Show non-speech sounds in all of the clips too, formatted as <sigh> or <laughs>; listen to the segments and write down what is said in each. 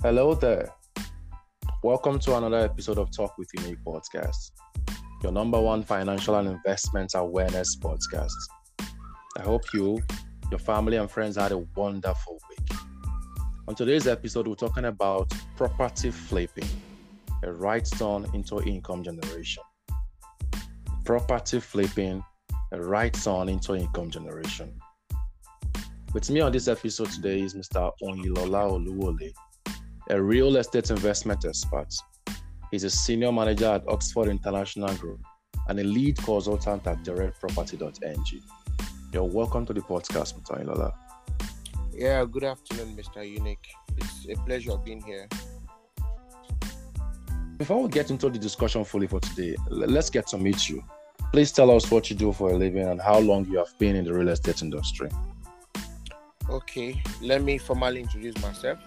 Hello there. Welcome to another episode of Talk with Unique Podcast, your number one financial and investment awareness podcast. I hope you, your family, and friends had a wonderful week. On today's episode, we're talking about property flipping, a right turn into income generation. Property flipping, a right turn into income generation. With me on this episode today is Mr. Oyinlola Oluwole, a real estate investment expert. He's a senior manager at Oxford International Group and a lead consultant at directproperty.ng. You're welcome to the podcast, Mr. Oyinlola. Yeah, good afternoon, Mr. Unique. It's a pleasure being here. Before we get into the discussion fully for today, let's get to meet you. Please tell us what you do for a living and how long you have been in the real estate industry. Okay, let me formally introduce myself.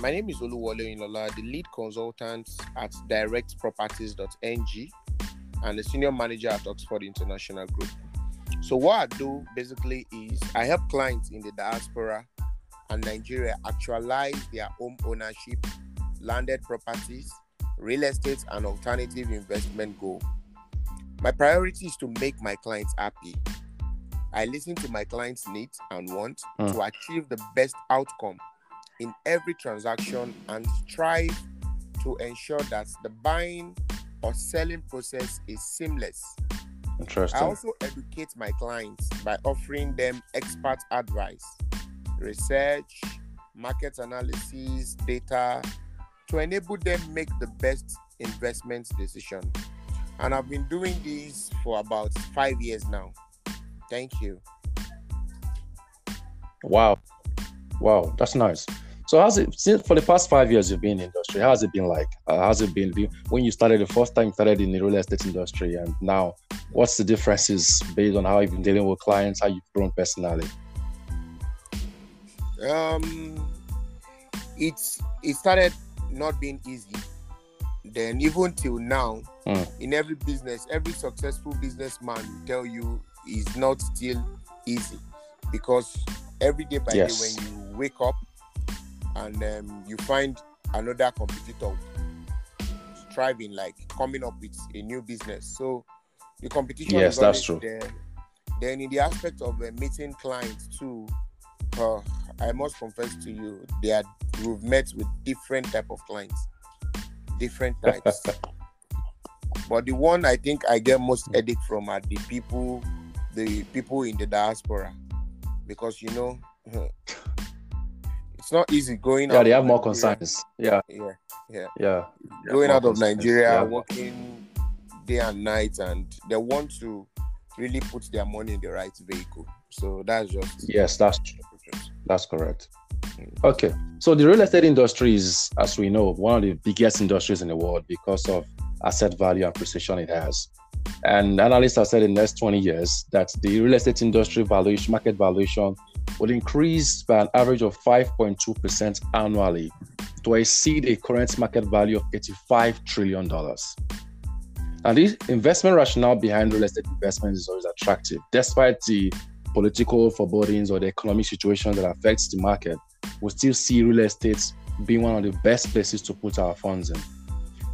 My name is Oluwole Inola, the lead consultant at directproperties.ng and the senior manager at Oxford International Group. So, what I do basically is I help clients in the diaspora and Nigeria actualize their home ownership, landed properties, real estate, and alternative investment goal. My priority is to make my clients happy. I listen to my clients' needs and wants Mm. to achieve the best outcome in every transaction and strive to ensure that the buying or selling process is seamless. Interesting. I also educate my clients by offering them expert advice, research, market analysis, data to enable them make the best investment decision. And I've been doing this for about five years now. Thank you. Wow. Wow, that's nice. So how's it since for the past five years you've been in the industry? How's it been like? Uh, how's it been when you started the first time you started in the real estate industry and now what's the differences based on how you've been dealing with clients, how you've grown personally? Um, it's it started not being easy. Then even till now, Mm. in every business, every successful businessman will tell you is not still easy because every day by Yes. day when you wake up and um, you find another competitor striving, like coming up with a new business. So the competition Yes, is that's true. there. Then in the aspect of uh, meeting clients too, uh, I must confess to you, they are we've met with different type of clients, different types. <laughs> but the one I think I get most headache from are the people, the people in the diaspora, because you know <laughs> it's not easy going. Yeah, they have more concerns. Yeah, Yeah, yeah. Have going out of concerns. Nigeria, Yeah. working day and night, and they want to really put their money in the right vehicle. So that's just Yes, that's true. That's correct. Okay. So the real estate industry is, as we know, one of the biggest industries in the world because of asset value and precision it has. And analysts have said in the next 20 years that the real estate industry valuation, market valuation will increase by an average of 5.2% annually to exceed a current market value of $85 trillion. And this investment rationale behind real estate investment is always attractive, despite the political forebodings or the economic situation that affects the market, we still see real estate being one of the best places to put our funds in.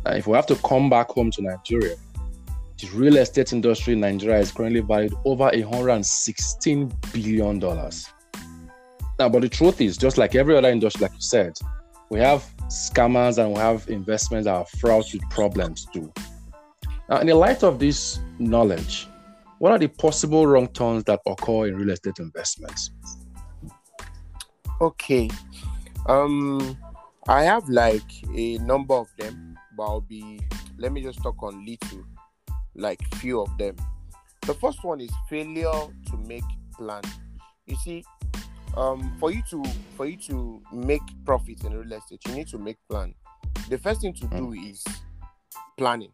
And if we have to come back home to Nigeria, the real estate industry in Nigeria is currently valued over $116 billion. Now, but the truth is, just like every other industry, like you said, we have scammers and we have investments that are fraught with problems too. Now, in the light of this knowledge, what are the possible wrong turns that occur in real estate investments? Okay. Um, I have like a number of them, but I'll be. Let me just talk on little, like few of them. The first one is failure to make plan. You see, um, for you to for you to make profit in real estate, you need to make plan. The first thing to do is planning,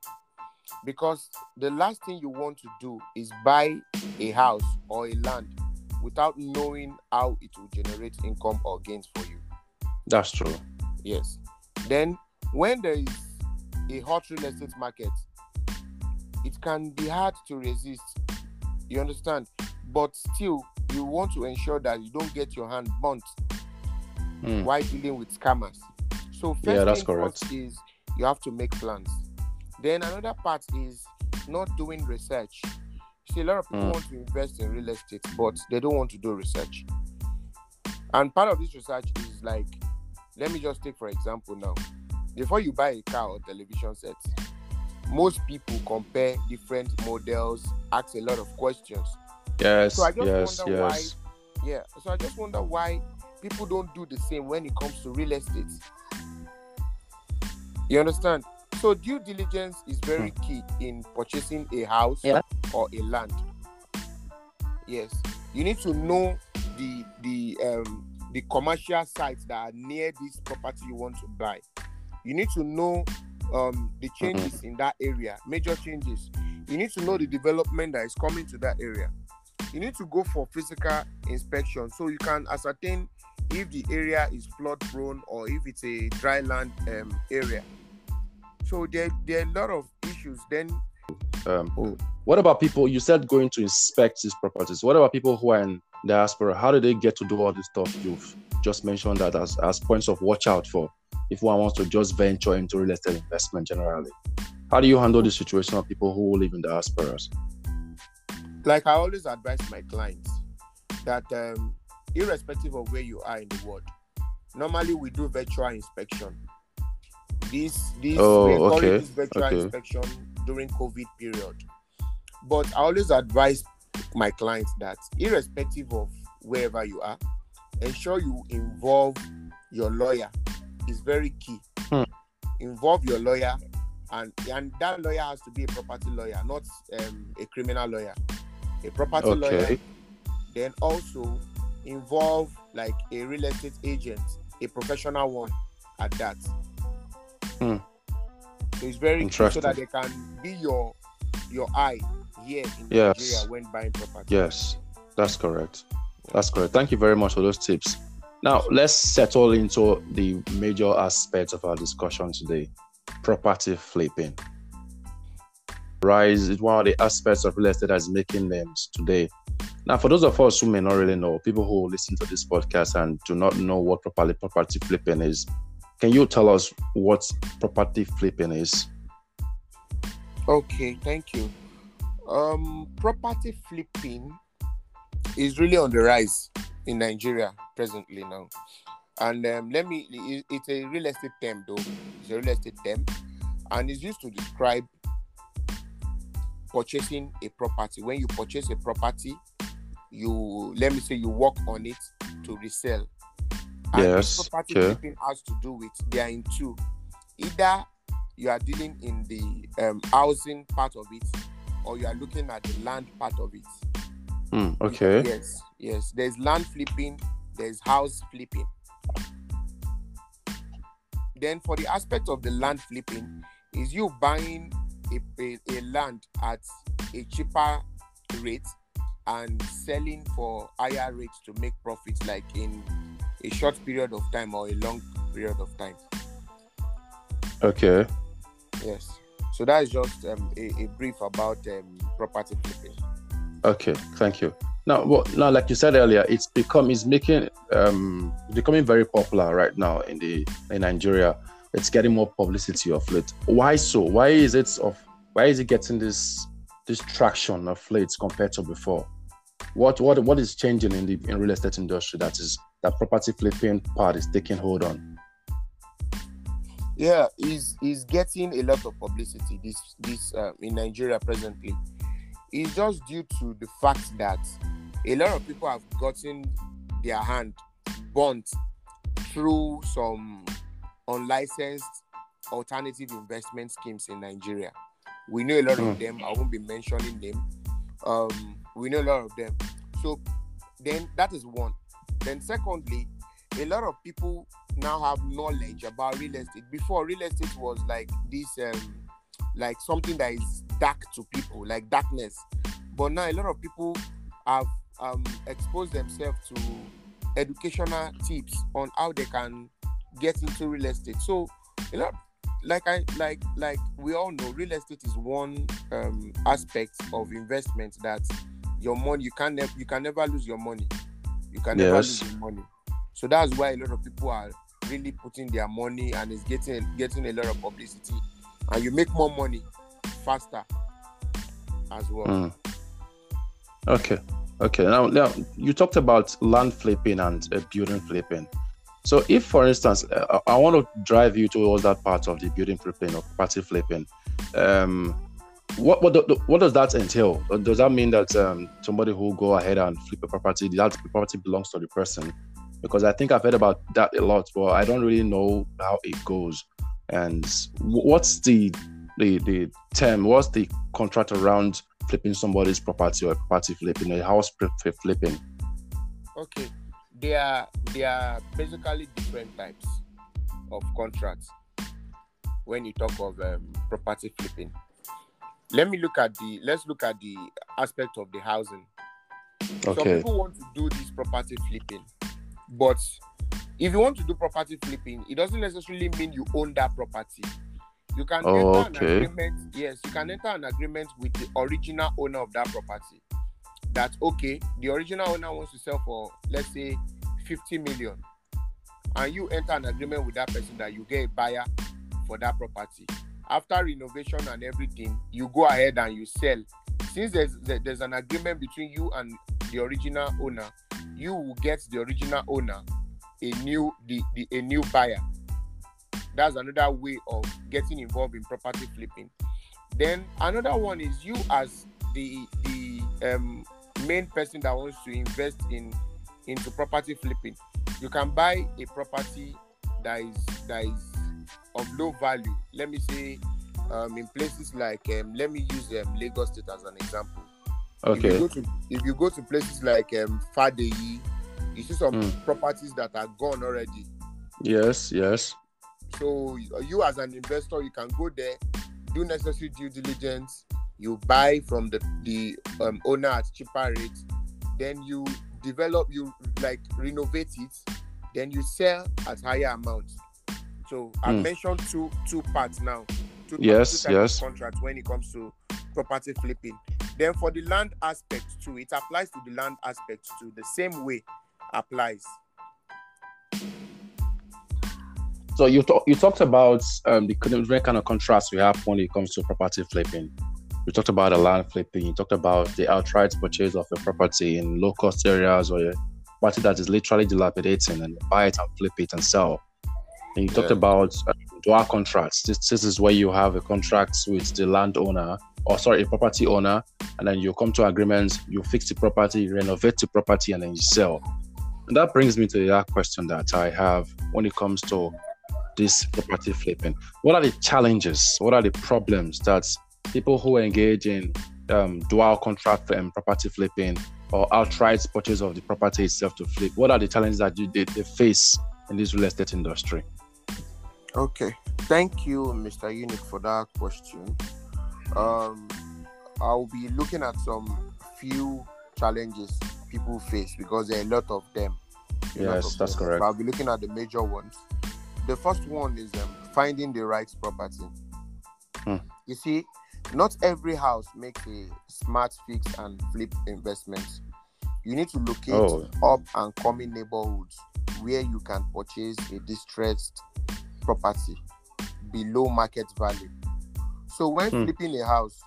because the last thing you want to do is buy a house or a land without knowing how it will generate income or gains for you. That's true. Yes. Then when there is a hot real estate market, it can be hard to resist. You understand? But still, you want to ensure that you don't get your hand burnt Mm. while dealing with scammers. So first Yeah, that's thing correct. is you have to make plans. Then another part is not doing research. See, a lot of people Mm. want to invest in real estate, but they don't want to do research. And part of this research is like, let me just take for example now. Before you buy a car or television set, most people compare different models, ask a lot of questions. Yes, So I just yes, wonder yes. why, yeah. So I just wonder why people don't do the same when it comes to real estate. You understand? So due diligence is very key in purchasing a house Yeah. or a land. Yes, you need to know the the um the commercial sites that are near this property you want to buy. You need to know um the changes in that area, major changes. You need to know the development that is coming to that area you need to go for physical inspection so you can ascertain if the area is flood prone or if it's a dry land um, area so there, there are a lot of issues then Um, what about people? You said going to inspect these properties. What about people who are in diaspora? How do they get to do all this stuff? You've just mentioned that as, as points of watch out for if one wants to just venture into real estate investment generally. How do you handle the situation of people who live in diasporas? like i always advise my clients that um, irrespective of where you are in the world normally we do virtual inspection this this Oh, we call it okay, this virtual okay. inspection during covid period but i always advise my clients that irrespective of wherever you are ensure you involve your lawyer is very key Hmm. involve your lawyer and and that lawyer has to be a property lawyer not um, a criminal lawyer a property lawyer Okay. then also involve like a real estate agent a professional one at that Hmm. so it's very key so that they can be your your eye here in Yes. nigeria when buying property Yes, that's correct. That's correct. Thank you very much for those tips. Now, let's settle into the major aspects of our discussion today property flipping. Rise is one of the aspects of real estate that is making names today. Now, for those of us who may not really know, people who listen to this podcast and do not know what property property flipping is, can you tell us what property flipping is? Okay, thank you. Um, property flipping is really on the rise in Nigeria presently now, and um, let me. it- It's a real estate term, though. It's a real estate term, and it's used to describe purchasing a property. When you purchase a property, you let me say you work on it to resell. And Yes, property flipping has to do with they are in two. Either you are dealing in the um, housing part of it, or you are looking at the land part of it. Hmm, okay. Yes, yes. There's land flipping, there's house flipping. Then for the aspect of the land flipping, is you buying a, a, a land at a cheaper rate and selling for higher rates to make profits like in a short period of time or a long period of time. Okay. Yes. So that is just um, a, a brief about um, property flipping. Okay, thank you. Now, well, now, like you said earlier, it's become it's making um becoming very popular right now in the in Nigeria. It's getting more publicity of late. Why so? Why is it of why is it getting this this traction of late compared to before? What what what is changing in the in real estate industry that is that property flipping part is taking hold on? Yeah, is is getting a lot of publicity this this uh, in Nigeria presently. It's just due to the fact that a lot of people have gotten their hand burnt through some unlicensed alternative investment schemes in Nigeria. We know a lot Hmm. of them. I won't be mentioning them. Um, we know a lot of them. So then that is one. Then secondly, a lot of people now have knowledge about real estate. Before real estate was like this um like something that is dark to people, like darkness. But now a lot of people have um exposed themselves to educational tips on how they can get into real estate. So a lot like I like like we all know real estate is one um aspect of investment that your money you can never you can never lose your money. You can never lose your money. So that's why a lot of people are really putting their money and is getting getting a lot of publicity, and you make more money faster as well. Mm. Okay. Okay. Now, now you talked about land flipping and uh, building flipping. So, if, for instance, uh, I want to drive you towards that part of the building flipping or property flipping, um, what what, what does that entail? Does that mean that um, somebody who go ahead and flip a property, that property belongs to the person? Because I think I've heard about that a lot, but I don't really know how it goes. And what's the the the term? What's the contract around flipping somebody's property or property flipping, a house flipping? Okay, there are there are basically different types of contracts when you talk of um, property flipping. Let me look at the let's look at the aspect of the housing. Okay. Some people want to do this property flipping, but if you want to do property flipping, it doesn't necessarily mean you own that property. You can oh, enter okay. an agreement. Yes, you can enter an agreement with the original owner of that property. That's okay. The original owner wants to sell for let's say 50 million. And you enter an agreement with that person that you get a buyer for that property. After renovation and everything, you go ahead and you sell. Since there's there's an agreement between you and the original owner, you will get the original owner a new the, the a new buyer that's another way of getting involved in property flipping. Then another one is you as the the um, main person that wants to invest in into property flipping. You can buy a property that is that is of low value. Let me say um, in places like um, let me use um, Lagos State as an example. Okay. If you go to, if you go to places like um, Fadeyi, you see some mm. properties that are gone already. Yes, yes. So you as an investor, you can go there, do necessary due diligence. You buy from the the um, owner at cheaper rates. Then you develop, you like renovate it. Then you sell at higher amounts. So I mm. mentioned two two parts now. Two, yes, two yes. Contract when it comes to property flipping. Then for the land aspect too, it applies to the land aspect too. The same way applies. So you talk, you talked about um, the different kind of contrast we have when it comes to property flipping. You talked about the land flipping. You talked about the outright purchase of a property in low cost areas or a property that is literally dilapidating and buy it and flip it and sell. And you yeah. talked about uh, dual contracts. This, this is where you have a contract with the landowner or sorry, a property owner, and then you come to agreements, you fix the property, you renovate the property, and then you sell. And that brings me to the other question that I have when it comes to this property flipping? What are the challenges? What are the problems that people who engage in um, dual contract and property flipping or outright purchase of the property itself to flip? What are the challenges that you, they, they face in this real estate industry? Okay, thank you, Mr. Unique, for that question. Um, I'll be looking at some few challenges people face because there are a lot of them. Yes, that's them. correct. I'll be looking at the major ones the first one is um, finding the right property. Hmm. You see, not every house makes a smart fix and flip investment. You need to locate oh. up and coming neighborhoods where you can purchase a distressed property below market value. So when hmm. flipping a house,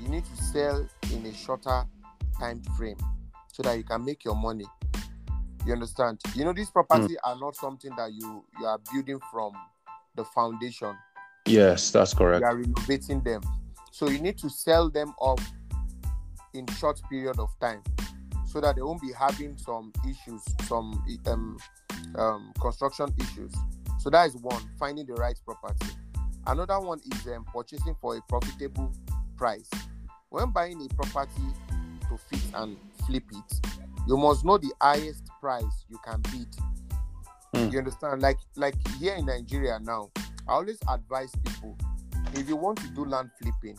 you need to sell in a shorter time frame so that you can make your money you understand? You know, these properties mm. are not something that you you are building from the foundation. Yes, that's correct. You are renovating them. So you need to sell them off in short period of time so that they won't be having some issues, some um, um, construction issues. So that is one, finding the right property. Another one is um, purchasing for a profitable price. When buying a property to fix and flip it, you must know the highest price you can bid. Mm. You understand? Like like here in Nigeria now, I always advise people if you want to do land flipping,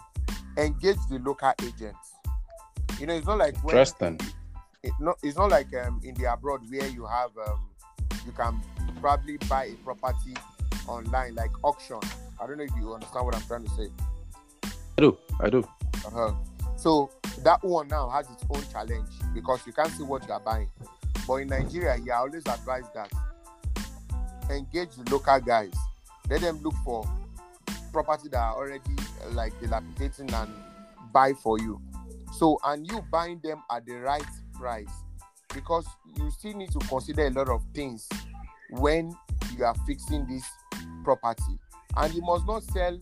engage the local agents. You know, it's not like when. It, not, it's not like um, in the abroad where you have um, you can probably buy a property online like auction. I don't know if you understand what I'm trying to say. I do. I do. Uh-huh. So that one now has its own challenge because you can't see what you are buying. But in Nigeria, I always advise that engage the local guys. Let them look for property that are already like dilapidating and buy for you. So and you buying them at the right price because you still need to consider a lot of things when you are fixing this property and you must not sell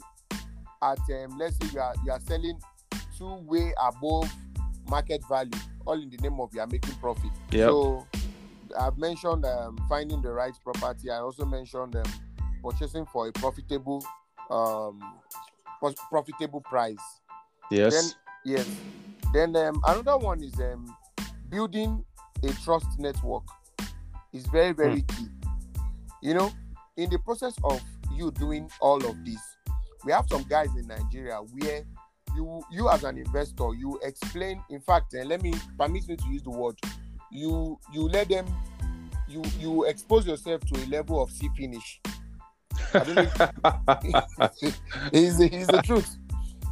at um, let's say you are you are selling two way above market value all in the name of you are making profit Yep. so i've mentioned um, finding the right property i also mentioned um, purchasing for a profitable um profitable price Yes. Yes. Then um, another one is um, building a trust network is very very key. You know, in the process of you doing all of this, we have some guys in Nigeria where you you as an investor you explain in fact eh, let me permit me to use the word you you let them you you expose yourself to a level of sea finish. Is <laughs> the truth.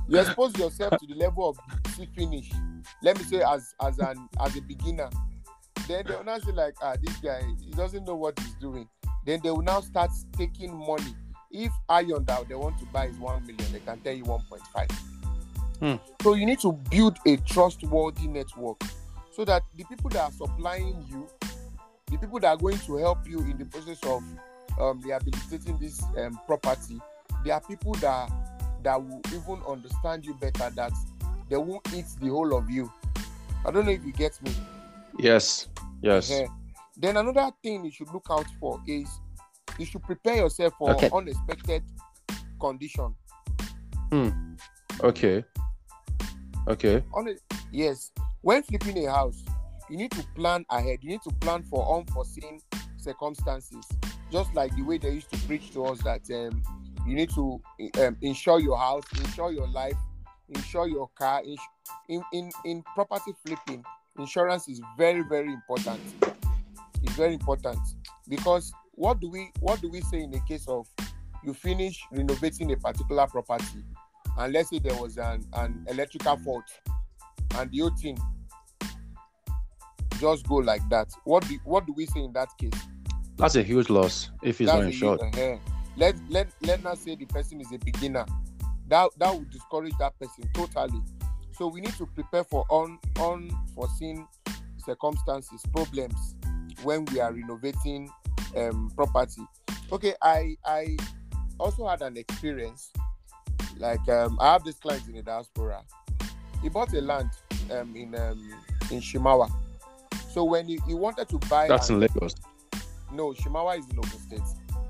You expose yourself to the level of sea finish. Let me say as as an as a beginner. Then they will now say like ah this guy he doesn't know what he's doing. Then they will now start taking money. If iron that they want to buy is one million they can tell you 1.5 Mm. So you need to build a trustworthy network so that the people that are supplying you, the people that are going to help you in the process of um, rehabilitating this um, property, there are people that that will even understand you better. That they won't eat the whole of you. I don't know if you get me. Yes. Yes. Uh-huh. Then another thing you should look out for is you should prepare yourself for okay. unexpected condition. Hmm. Okay. Okay. Yes, when flipping a house, you need to plan ahead. You need to plan for unforeseen circumstances. Just like the way they used to preach to us that um, you need to um, insure your house, insure your life, insure your car. Ins- in, in in property flipping, insurance is very very important. It's very important because what do we what do we say in the case of you finish renovating a particular property and let's say there was an, an electrical fault. And the whole thing just go like that. What do what do we say in that case? That's a huge loss if he's not a insured. huge- uh-huh. let let let us say the person is a beginner. That that would discourage that person totally. So we need to prepare for un, unforeseen circumstances problems when we are renovating um property. Okay i i also had an experience like um i have this client in the diaspora he bought a land um in um in shimawa so when he, he wanted to buy That's an- in Lagos. no shimawa is in ogun state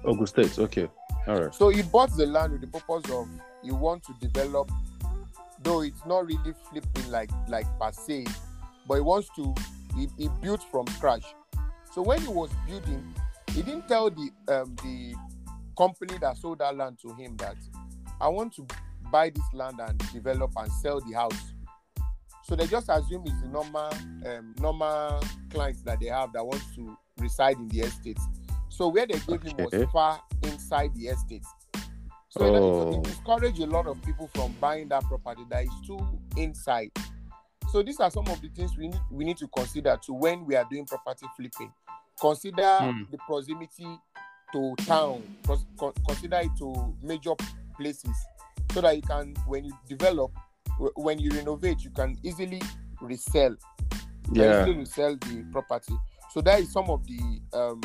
Ogun State. Okay. All right. so he bought the land with the purpose of he want to develop, though it's not really flipping like like per se, but he wants to he, he built from scratch. So when he was building, he didn't tell the um the company that sold that land to him that I want to buy this land and develop and sell the house. So they just assume it's the normal um, normal clients that they have that wants to reside in the estate. So where they gave him was far inside the estate. So Oh. it discouraged a lot of people from buying that property that is too inside. So these are some of the things we need we need to consider to when we are doing property flipping. Consider Hmm. the proximity to town. Cons- consider it to major places so that you can when you develop when you renovate you can easily resell you can Yeah. easily resell the property so that is some of the um,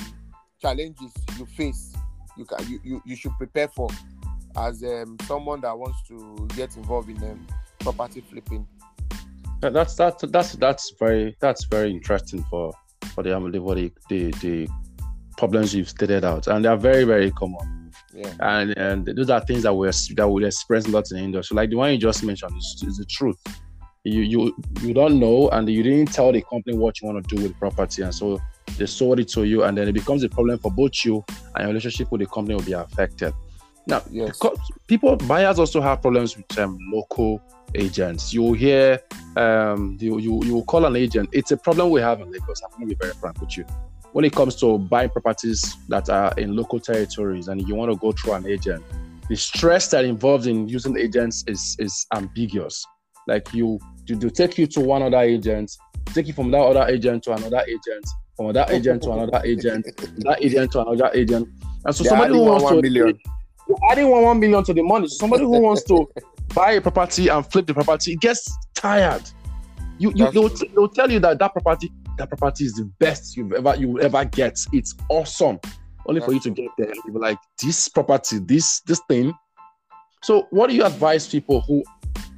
challenges you face you can you, you, you should prepare for as um, someone that wants to get involved in um, property flipping That's that's that's that's very that's very interesting for for the what the, the the problems you've stated out, and they are very very common. Yeah And and those are things that we that we experience a lot in the industry. Like the one you just mentioned is, is the truth. You you you don't know, and you didn't tell the company what you want to do with the property, and so they sold it to you, and then it becomes a problem for both you and your relationship with the company will be affected. Now, yes people buyers also have problems with um, local agents. You will hear um you, you you will call an agent. It's a problem we have in Lagos. I'm gonna be very frank with you. When it comes to buying properties that are in local territories and you want to go through an agent, the stress that involved in using agents is is ambiguous. Like you you do take you to one other agent, take you from that other agent to another agent, from that agent to another agent, that agent to another agent. And so somebody who wants to million. adding one one million to the money. Somebody who wants to <laughs> buy a property and flip the property gets tired. You you they'll, they'll tell you that that property that property is the best you've ever you will ever get. It's awesome. Only for you to get there, you be like this property, this this thing. So, what do you advise people who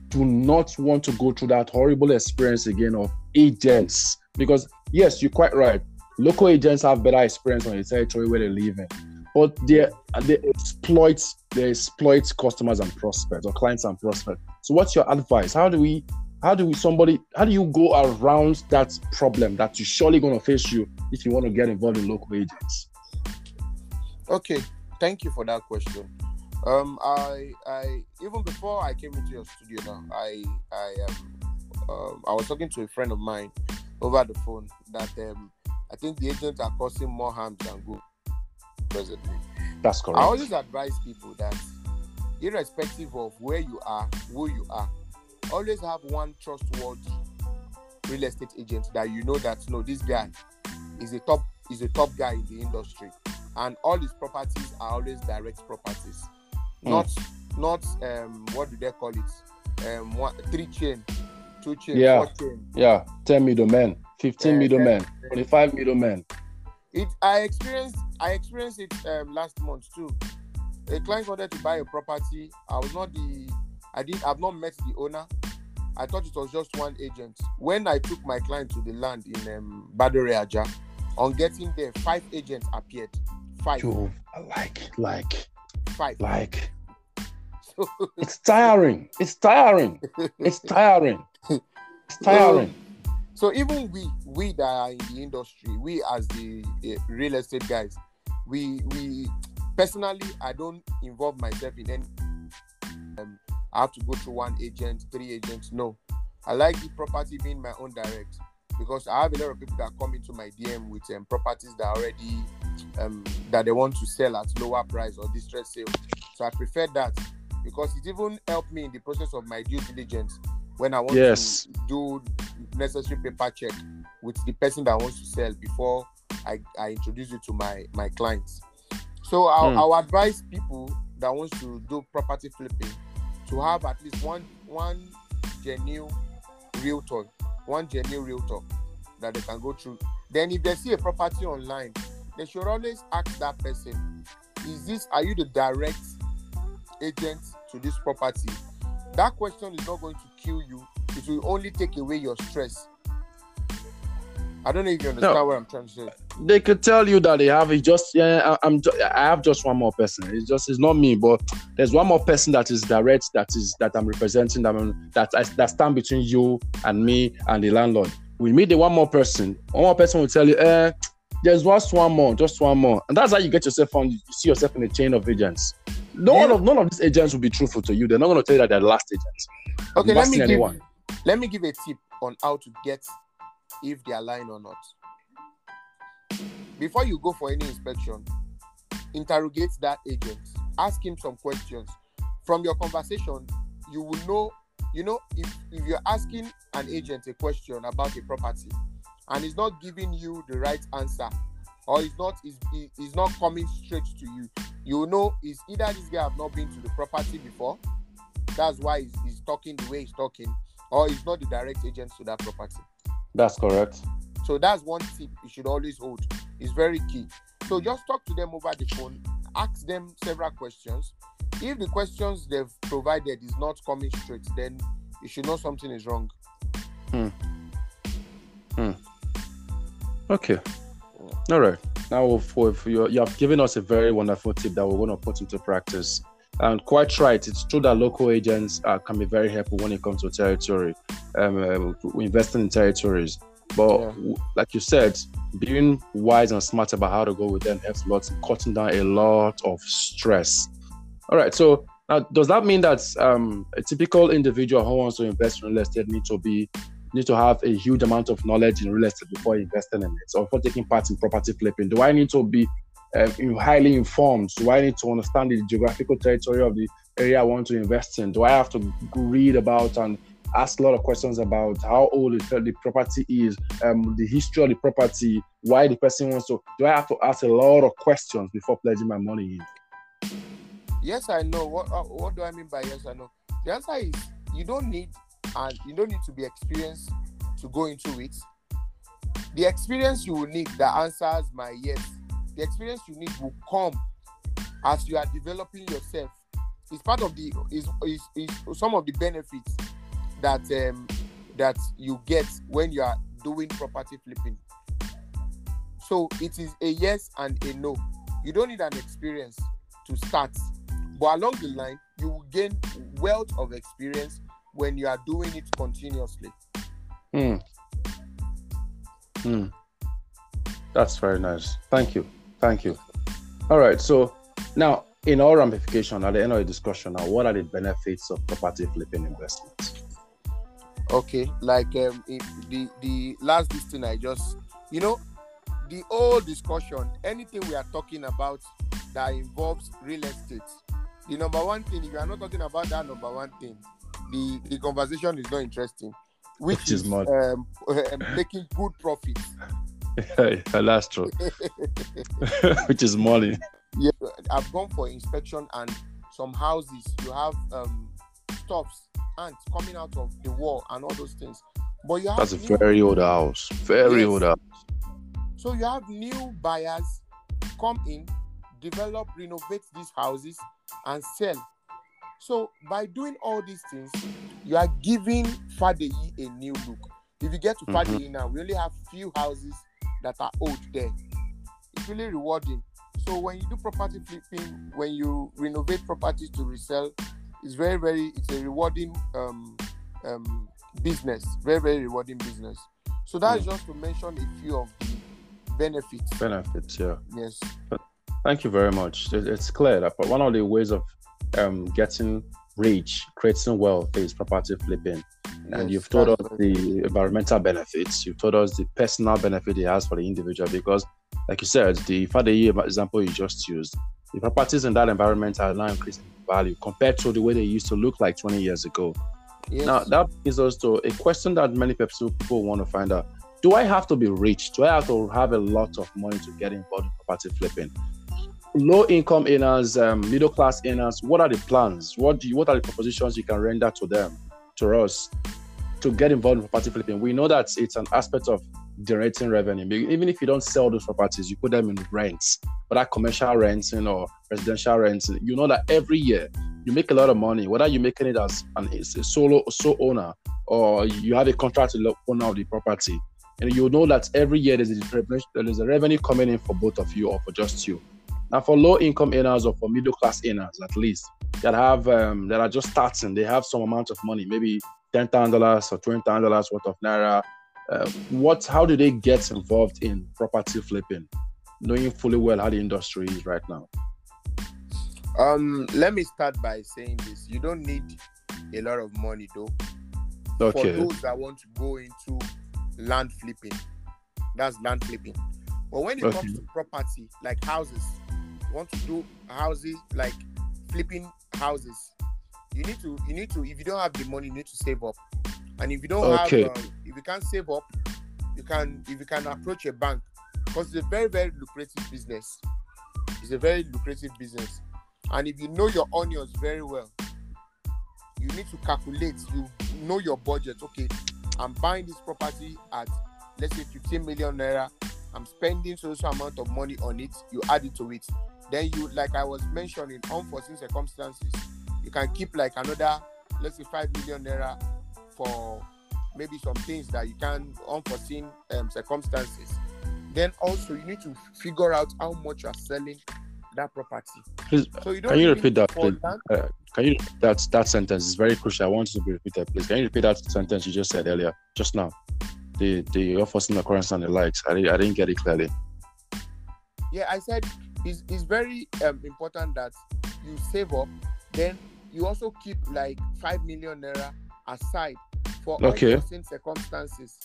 do not want to go through that horrible experience again of agents? Because yes, you're quite right. Local agents have better experience on the territory where they live in, but they they exploit they exploit customers and prospects or clients and prospects. So, what's your advice? How do we how do we somebody how do you go around that problem that you're surely going to face you if you want to get involved in local agents? Okay thank you for that question. Um i i even before i came into your studio now i i um, um i was talking to a friend of mine over the phone that um i think the agents are causing more harm than good presently. That's correct. i always advise people that irrespective of where you are who you are always have one trustworthy real estate agent that you know that no this guy is a top is a top guy in the industry. And all his properties are always direct properties. Mm. not not um what do they call it? Um one three chain two chain yeah. chain. yeah 10 middlemen 15 uh, middlemen 25 middlemen. It i experienced i experienced it um, last month too. A client wanted to buy a property. I was not the I did I've not met the owner. I thought it was just one agent. When I took my client to the land in um, Badore Ajah, on getting there, five agents appeared. Five. Yo, like, like, five. Like, <laughs> it's tiring. It's tiring. It's tiring. It's <laughs> tiring. So, so even we, we that are in the industry, we as the uh, real estate guys, we, we personally, I don't involve myself in any. Um, I have to go through one agent, three agents. No, I like the property being my own direct because I have a lot of people that come into my DM with um, properties that already um, that they want to sell at lower price or distress sale. So I prefer that because it even helped me in the process of my due diligence when I want yes. to do necessary paper check with the person that wants to sell before I, I introduce it to my my clients. So I'll, hmm. I'll advise people that wants to do property flipping to have at least one one genuine realtor, one genuine realtor that they can go through. Then if they see a property online, they should always ask that person, is this are you the direct agent to this property? That question is not going to kill you. It will only take away your stress I don't know if you understand no, what I'm trying to say. They could tell you that they have it just yeah. I, am I have just one more person. It's just it's not me, but there's one more person that is direct. That is that I'm representing. That I'm, that I, that stand between you and me and the landlord. We meet the one more person. One more person will tell you, eh, there's just one more, just one more, and that's how you get yourself on. You see yourself in a chain of agents. No yeah. one of none of these agents will be truthful to you. They're not going to tell you that they're the last agents. Okay, let me give, anyone. let me give a tip on how to get if they are lying or not. Before you go for any inspection, interrogate that agent. Ask him some questions. From your conversation, you will know, you know, if, if you're asking an agent a question about a property and he's not giving you the right answer, or he's not he's, he's not coming straight to you, you know is either this guy have not been to the property before, that's why he's, he's talking the way he's talking, or he's not the direct agent to that property. That's correct. So that's one tip you should always hold. It's very key. So just talk to them over the phone, ask them several questions. If the questions they've provided is not coming straight, then you should know something is wrong. Hmm. Hmm. Okay. All right. Now, for, for you, you have given us a very wonderful tip that we're going to put into practice. And quite right, it's true that local agents uh, can be very helpful when it comes to territory, um, uh, investing in territories. But yeah. like you said, being wise and smart about how to go with them helps a lot cutting down a lot of stress. All right, so now does that mean that um, a typical individual who wants to invest in real estate need to be need to have a huge amount of knowledge in real estate before investing in it or before taking part in property flipping? Do I need to be uh, highly informed? Do I need to understand the geographical territory of the area I want to invest in? Do I have to read about and ask a lot of questions about how old the, the property is, um, the history of the property, why the person wants to. Do I have to ask a lot of questions before pledging my money in? Yes, I know. What uh, What do I mean by yes, I know? The answer is you don't need and you don't need to be experienced to go into it. The experience you will need that answers my yes. The experience you need will come as you are developing yourself. It's part of the is is, is some of the benefits that um that you get when you are doing property flipping. So it is a yes and a no. You don't need an experience to start, but along the line, you will gain wealth of experience when you are doing it continuously. Hmm. Hmm. That's very nice. Thank you. Thank you. All right. So now, in our ramification, at the end of the discussion, now, what are the benefits of property flipping investment? Okay, like um, the the last this thing I just, you know, the whole discussion, anything we are talking about that involves real estate, the number one thing, if you are not talking about that number one thing, the the conversation is not interesting, which, which is, is um, making good profit. <laughs> that's true. <laughs> which is money. Yeah, I've gone for inspection and some houses you have um stuffs ants coming out of the wall and all those things. But you have that's a very old house. Very yes. old house. So you have new buyers come in, develop, renovate these houses, and sell. So by doing all these things, you are giving Fadeyi a new look. If you get to mm-hmm. Fadeyi now, we only have few houses that are old there. It's really rewarding. So when you do property flipping, when you renovate properties to resell, it's very, very, it's a rewarding um, um, business. Very, very rewarding business. So that's mm. just to mention a few of the benefits. Benefits, yeah. Yes. Thank you very much. It's clear that one of the ways of um, getting rich, creating wealth is property flipping. Yes, and you've told us the environmental benefits. You've told us the personal benefit it has for the individual because, like you said, the Fadeyi example you just used, the properties in that environment are now increasing value compared to the way they used to look like 20 years ago. Yes. Now, that brings us to a question that many people, people want to find out. Do I have to be rich? Do I have to have a lot of money to get involved in property flipping? Low income earners, um, middle class earners, what are the plans? What do you, what are the propositions you can render to them, to us, to get involved in property flipping? We know that it's an aspect of generating revenue. Even if you don't sell those properties, you put them in rents, whether commercial renting or residential renting. You know that every year you make a lot of money, whether you're making it as an a solo sole owner or you have a contract to the owner of the property. And you know that every year there's a, there's a revenue coming in for both of you or for just you. Now, for low income earners or for middle class earners, at least that have um, that are just starting, they have some amount of money, maybe ten thousand dollars or twenty thousand dollars worth of naira uh, what how do they get involved in property flipping knowing fully well how the industry is right now um let me start by saying this you don't need a lot of money though okay. for those that want to go into land flipping that's land flipping but when it okay. comes to property like houses want to do houses like flipping houses you need to you need to if you don't have the money you need to save up and if you don't okay. have, um, you can't save up, you can if you can approach a bank because it's a very very lucrative business. It's a very lucrative business, and if you know your onions very well, you need to calculate. You know your budget. Okay, I'm buying this property at let's say 15 million naira. I'm spending so so amount of money on it. You add it to it. Then you, like I was mentioning, unforeseen circumstances, you can keep like another, let's say, five million naira for maybe some things that you can unforeseen um, circumstances. Then also you need to figure out how much you are selling that property. Please so you can you repeat that? Uh, can you that that sentence? Is very crucial. I want it to be repeated please. Can you repeat that sentence you just said earlier just now? The the unforeseen occurrence and the likes. I, I didn't get it clearly. Yeah i said it's, it's very um, important that you save up. Then you also keep like 5 million naira aside for okay. unforeseen circumstances.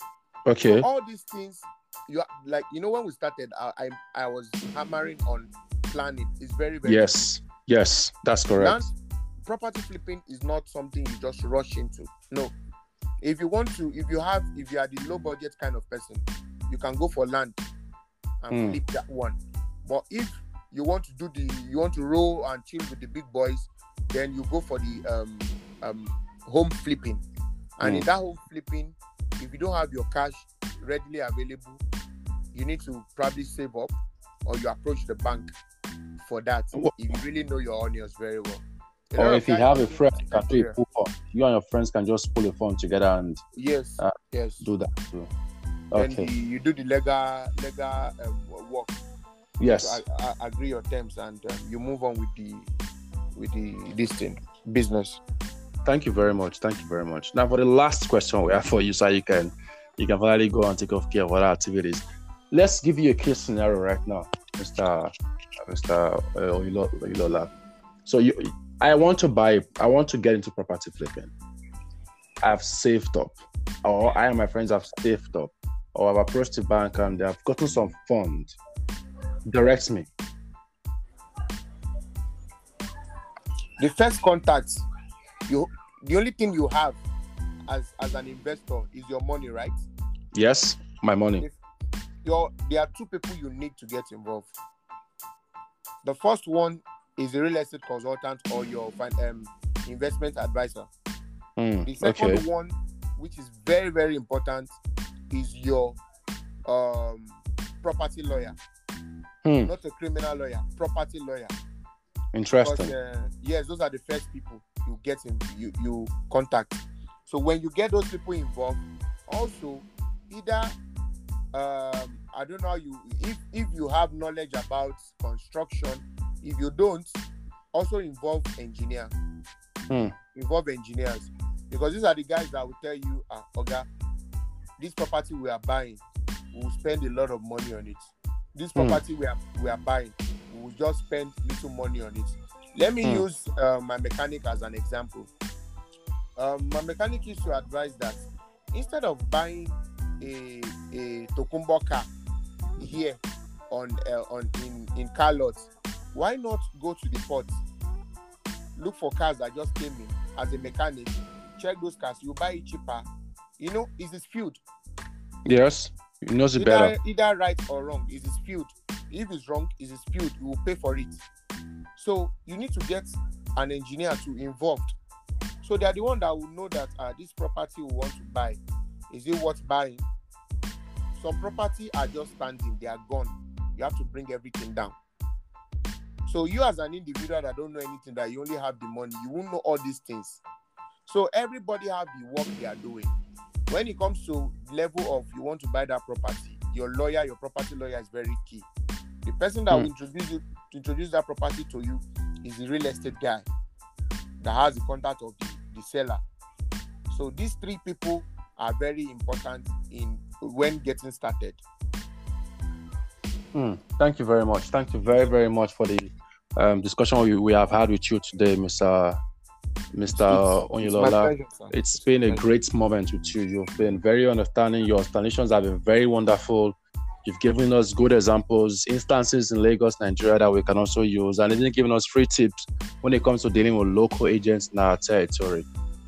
Okay. So all these things, you are, like you know when we started, I, I, I was hammering on planning. It's very very yes important. yes that's correct. property flipping is not something you just rush into. No, If you want to, if you have, if you are the low budget kind of person, you can go for land and Hmm. flip that one. But if you want to do the, you want to roll and chill with the big boys, then you go for the um, um, home flipping. And in Hmm. that whole flipping, if you don't have your cash readily available, you need to probably save up or you approach the bank for that if you really know your onions very well. Lot Or of if you have a friend, you can do a pool fund. You and your friends can just pool a fund together and Yes, Uh, yes. do that too. Then Okay. the, you do the legal legal um, work. Yes. So I, I agree your terms and um, you move on with the with the this thing business. Thank you very much. Thank you very much. Now for the last question we have for you, so you can you can finally go and take off care of other activities. Let's give you a case scenario right now, Mr. Mr. uh, Oyilo- So you I want to buy I want to get into property flipping. I've saved up, or I and my friends have saved up, or I've approached the bank and they have gotten some funds. Direct me. The first contact, you the only thing you have as as an investor is your money, right? Yes, my money. Your there are two people you need to get involved. The first one is a real estate consultant or your um, investment advisor. Hmm, The second okay. one, which is very very important, is your um, property lawyer, Hmm, not a criminal lawyer, property lawyer. interesting. Because, uh, yes, those are the first people you get in, you you contact. So when you get those people involved, also either um, I don't know you if if you have knowledge about construction, if you don't, also involve engineer, Hmm. involve engineers because these are the guys that will tell you, ah, Oga, this property we are buying, we will spend a lot of money on it. This Hmm. property we are we are buying, we will just spend little money on it. Let me Hmm. use uh, my mechanic as an example. Um, my mechanic used to advise that instead of buying a a Tokumbo car here on uh, on in in car lots, why not go to the port, look for cars that just came in as a mechanic, check those cars, you buy it cheaper. You know, is this field? Yes, he knows it better. either, either right or wrong is dispute if it's wrong is dispute you will pay for it so you need to get an engineer to involved. So they are the one that will know that uh, this property we want to buy is it worth buying? Some property are just standing they are gone. You have to bring everything down. So you as an individual that don't know anything that you only have the money you won't know all these things. So everybody have the work they are doing. When it comes to level of you want to buy that property your lawyer your property lawyer is very key. The person that Hmm. will introduce you to introduce that property to you is the real estate guy that has the contact of the, the seller so these three people are very important in when getting started Hmm, Thank you very much. Thank you very, very much for the um, discussion we, we have had with you today, Mr. Mr. It's- it's my Oyinlola. pleasure, sir. It's been a great moment with you. You've been very understanding. Your explanations have been very wonderful. You've given us good examples, instances in Lagos, Nigeria that we can also use, and even given us free tips when it comes to dealing with local agents in our territory.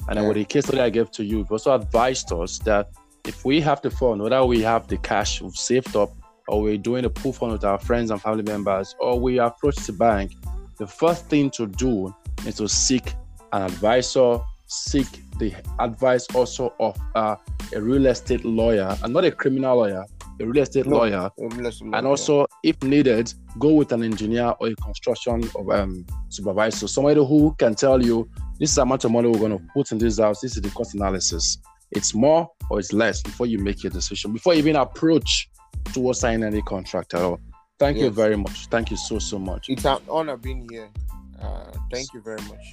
And then with the case study I gave to you, you've also advised us that if we have the fund, whether we have the cash we've saved up, or we're doing a pool fund with our friends and family members, or we approach the bank, the first thing to do is to seek an advisor, seek the advice also of uh, a real estate lawyer, and not a criminal lawyer, a real estate No. lawyer, and also, if needed, go with an engineer or a construction of, um, supervisor, somebody who can tell you this is the amount of money we're going to put in this house. This is the cost analysis. It's more or it's less before you make your decision. Before you even approach towards signing any contract at all. Thank you very much. Thank you so so much. it's an honor being here uh, thank you very much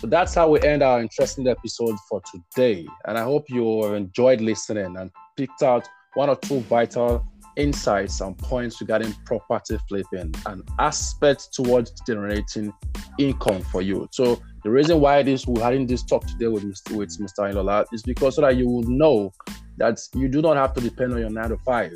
So that's how we end our interesting episode for today. And I hope you enjoyed listening and picked out one or two vital insights and points regarding property flipping and aspects towards generating income for you. So the reason why this we're having this talk today with Mr. with Mr. Ilola is because so that you will know that you do not have to depend on your nine to five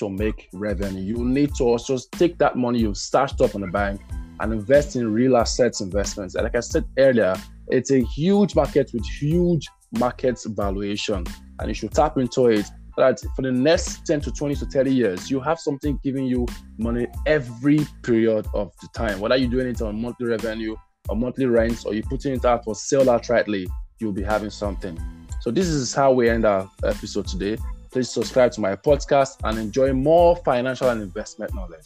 to make revenue. You need to also take that money you've stashed up in the bank and invest in real assets investments. And like I said earlier, it's a huge market with huge market valuation and you should tap into it that for the next 10 to 20 to 30 years, you have something giving you money every period of the time. Whether you're doing it on monthly revenue or monthly rents or you're putting it out for sale outrightly, you'll be having something. So this is how we end our episode today. Please subscribe to my podcast and enjoy more financial and investment knowledge.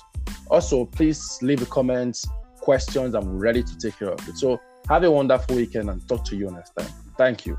Also, please leave a comment, questions. I'm ready to take care of it. So have a wonderful weekend and talk to you next time. Thank you.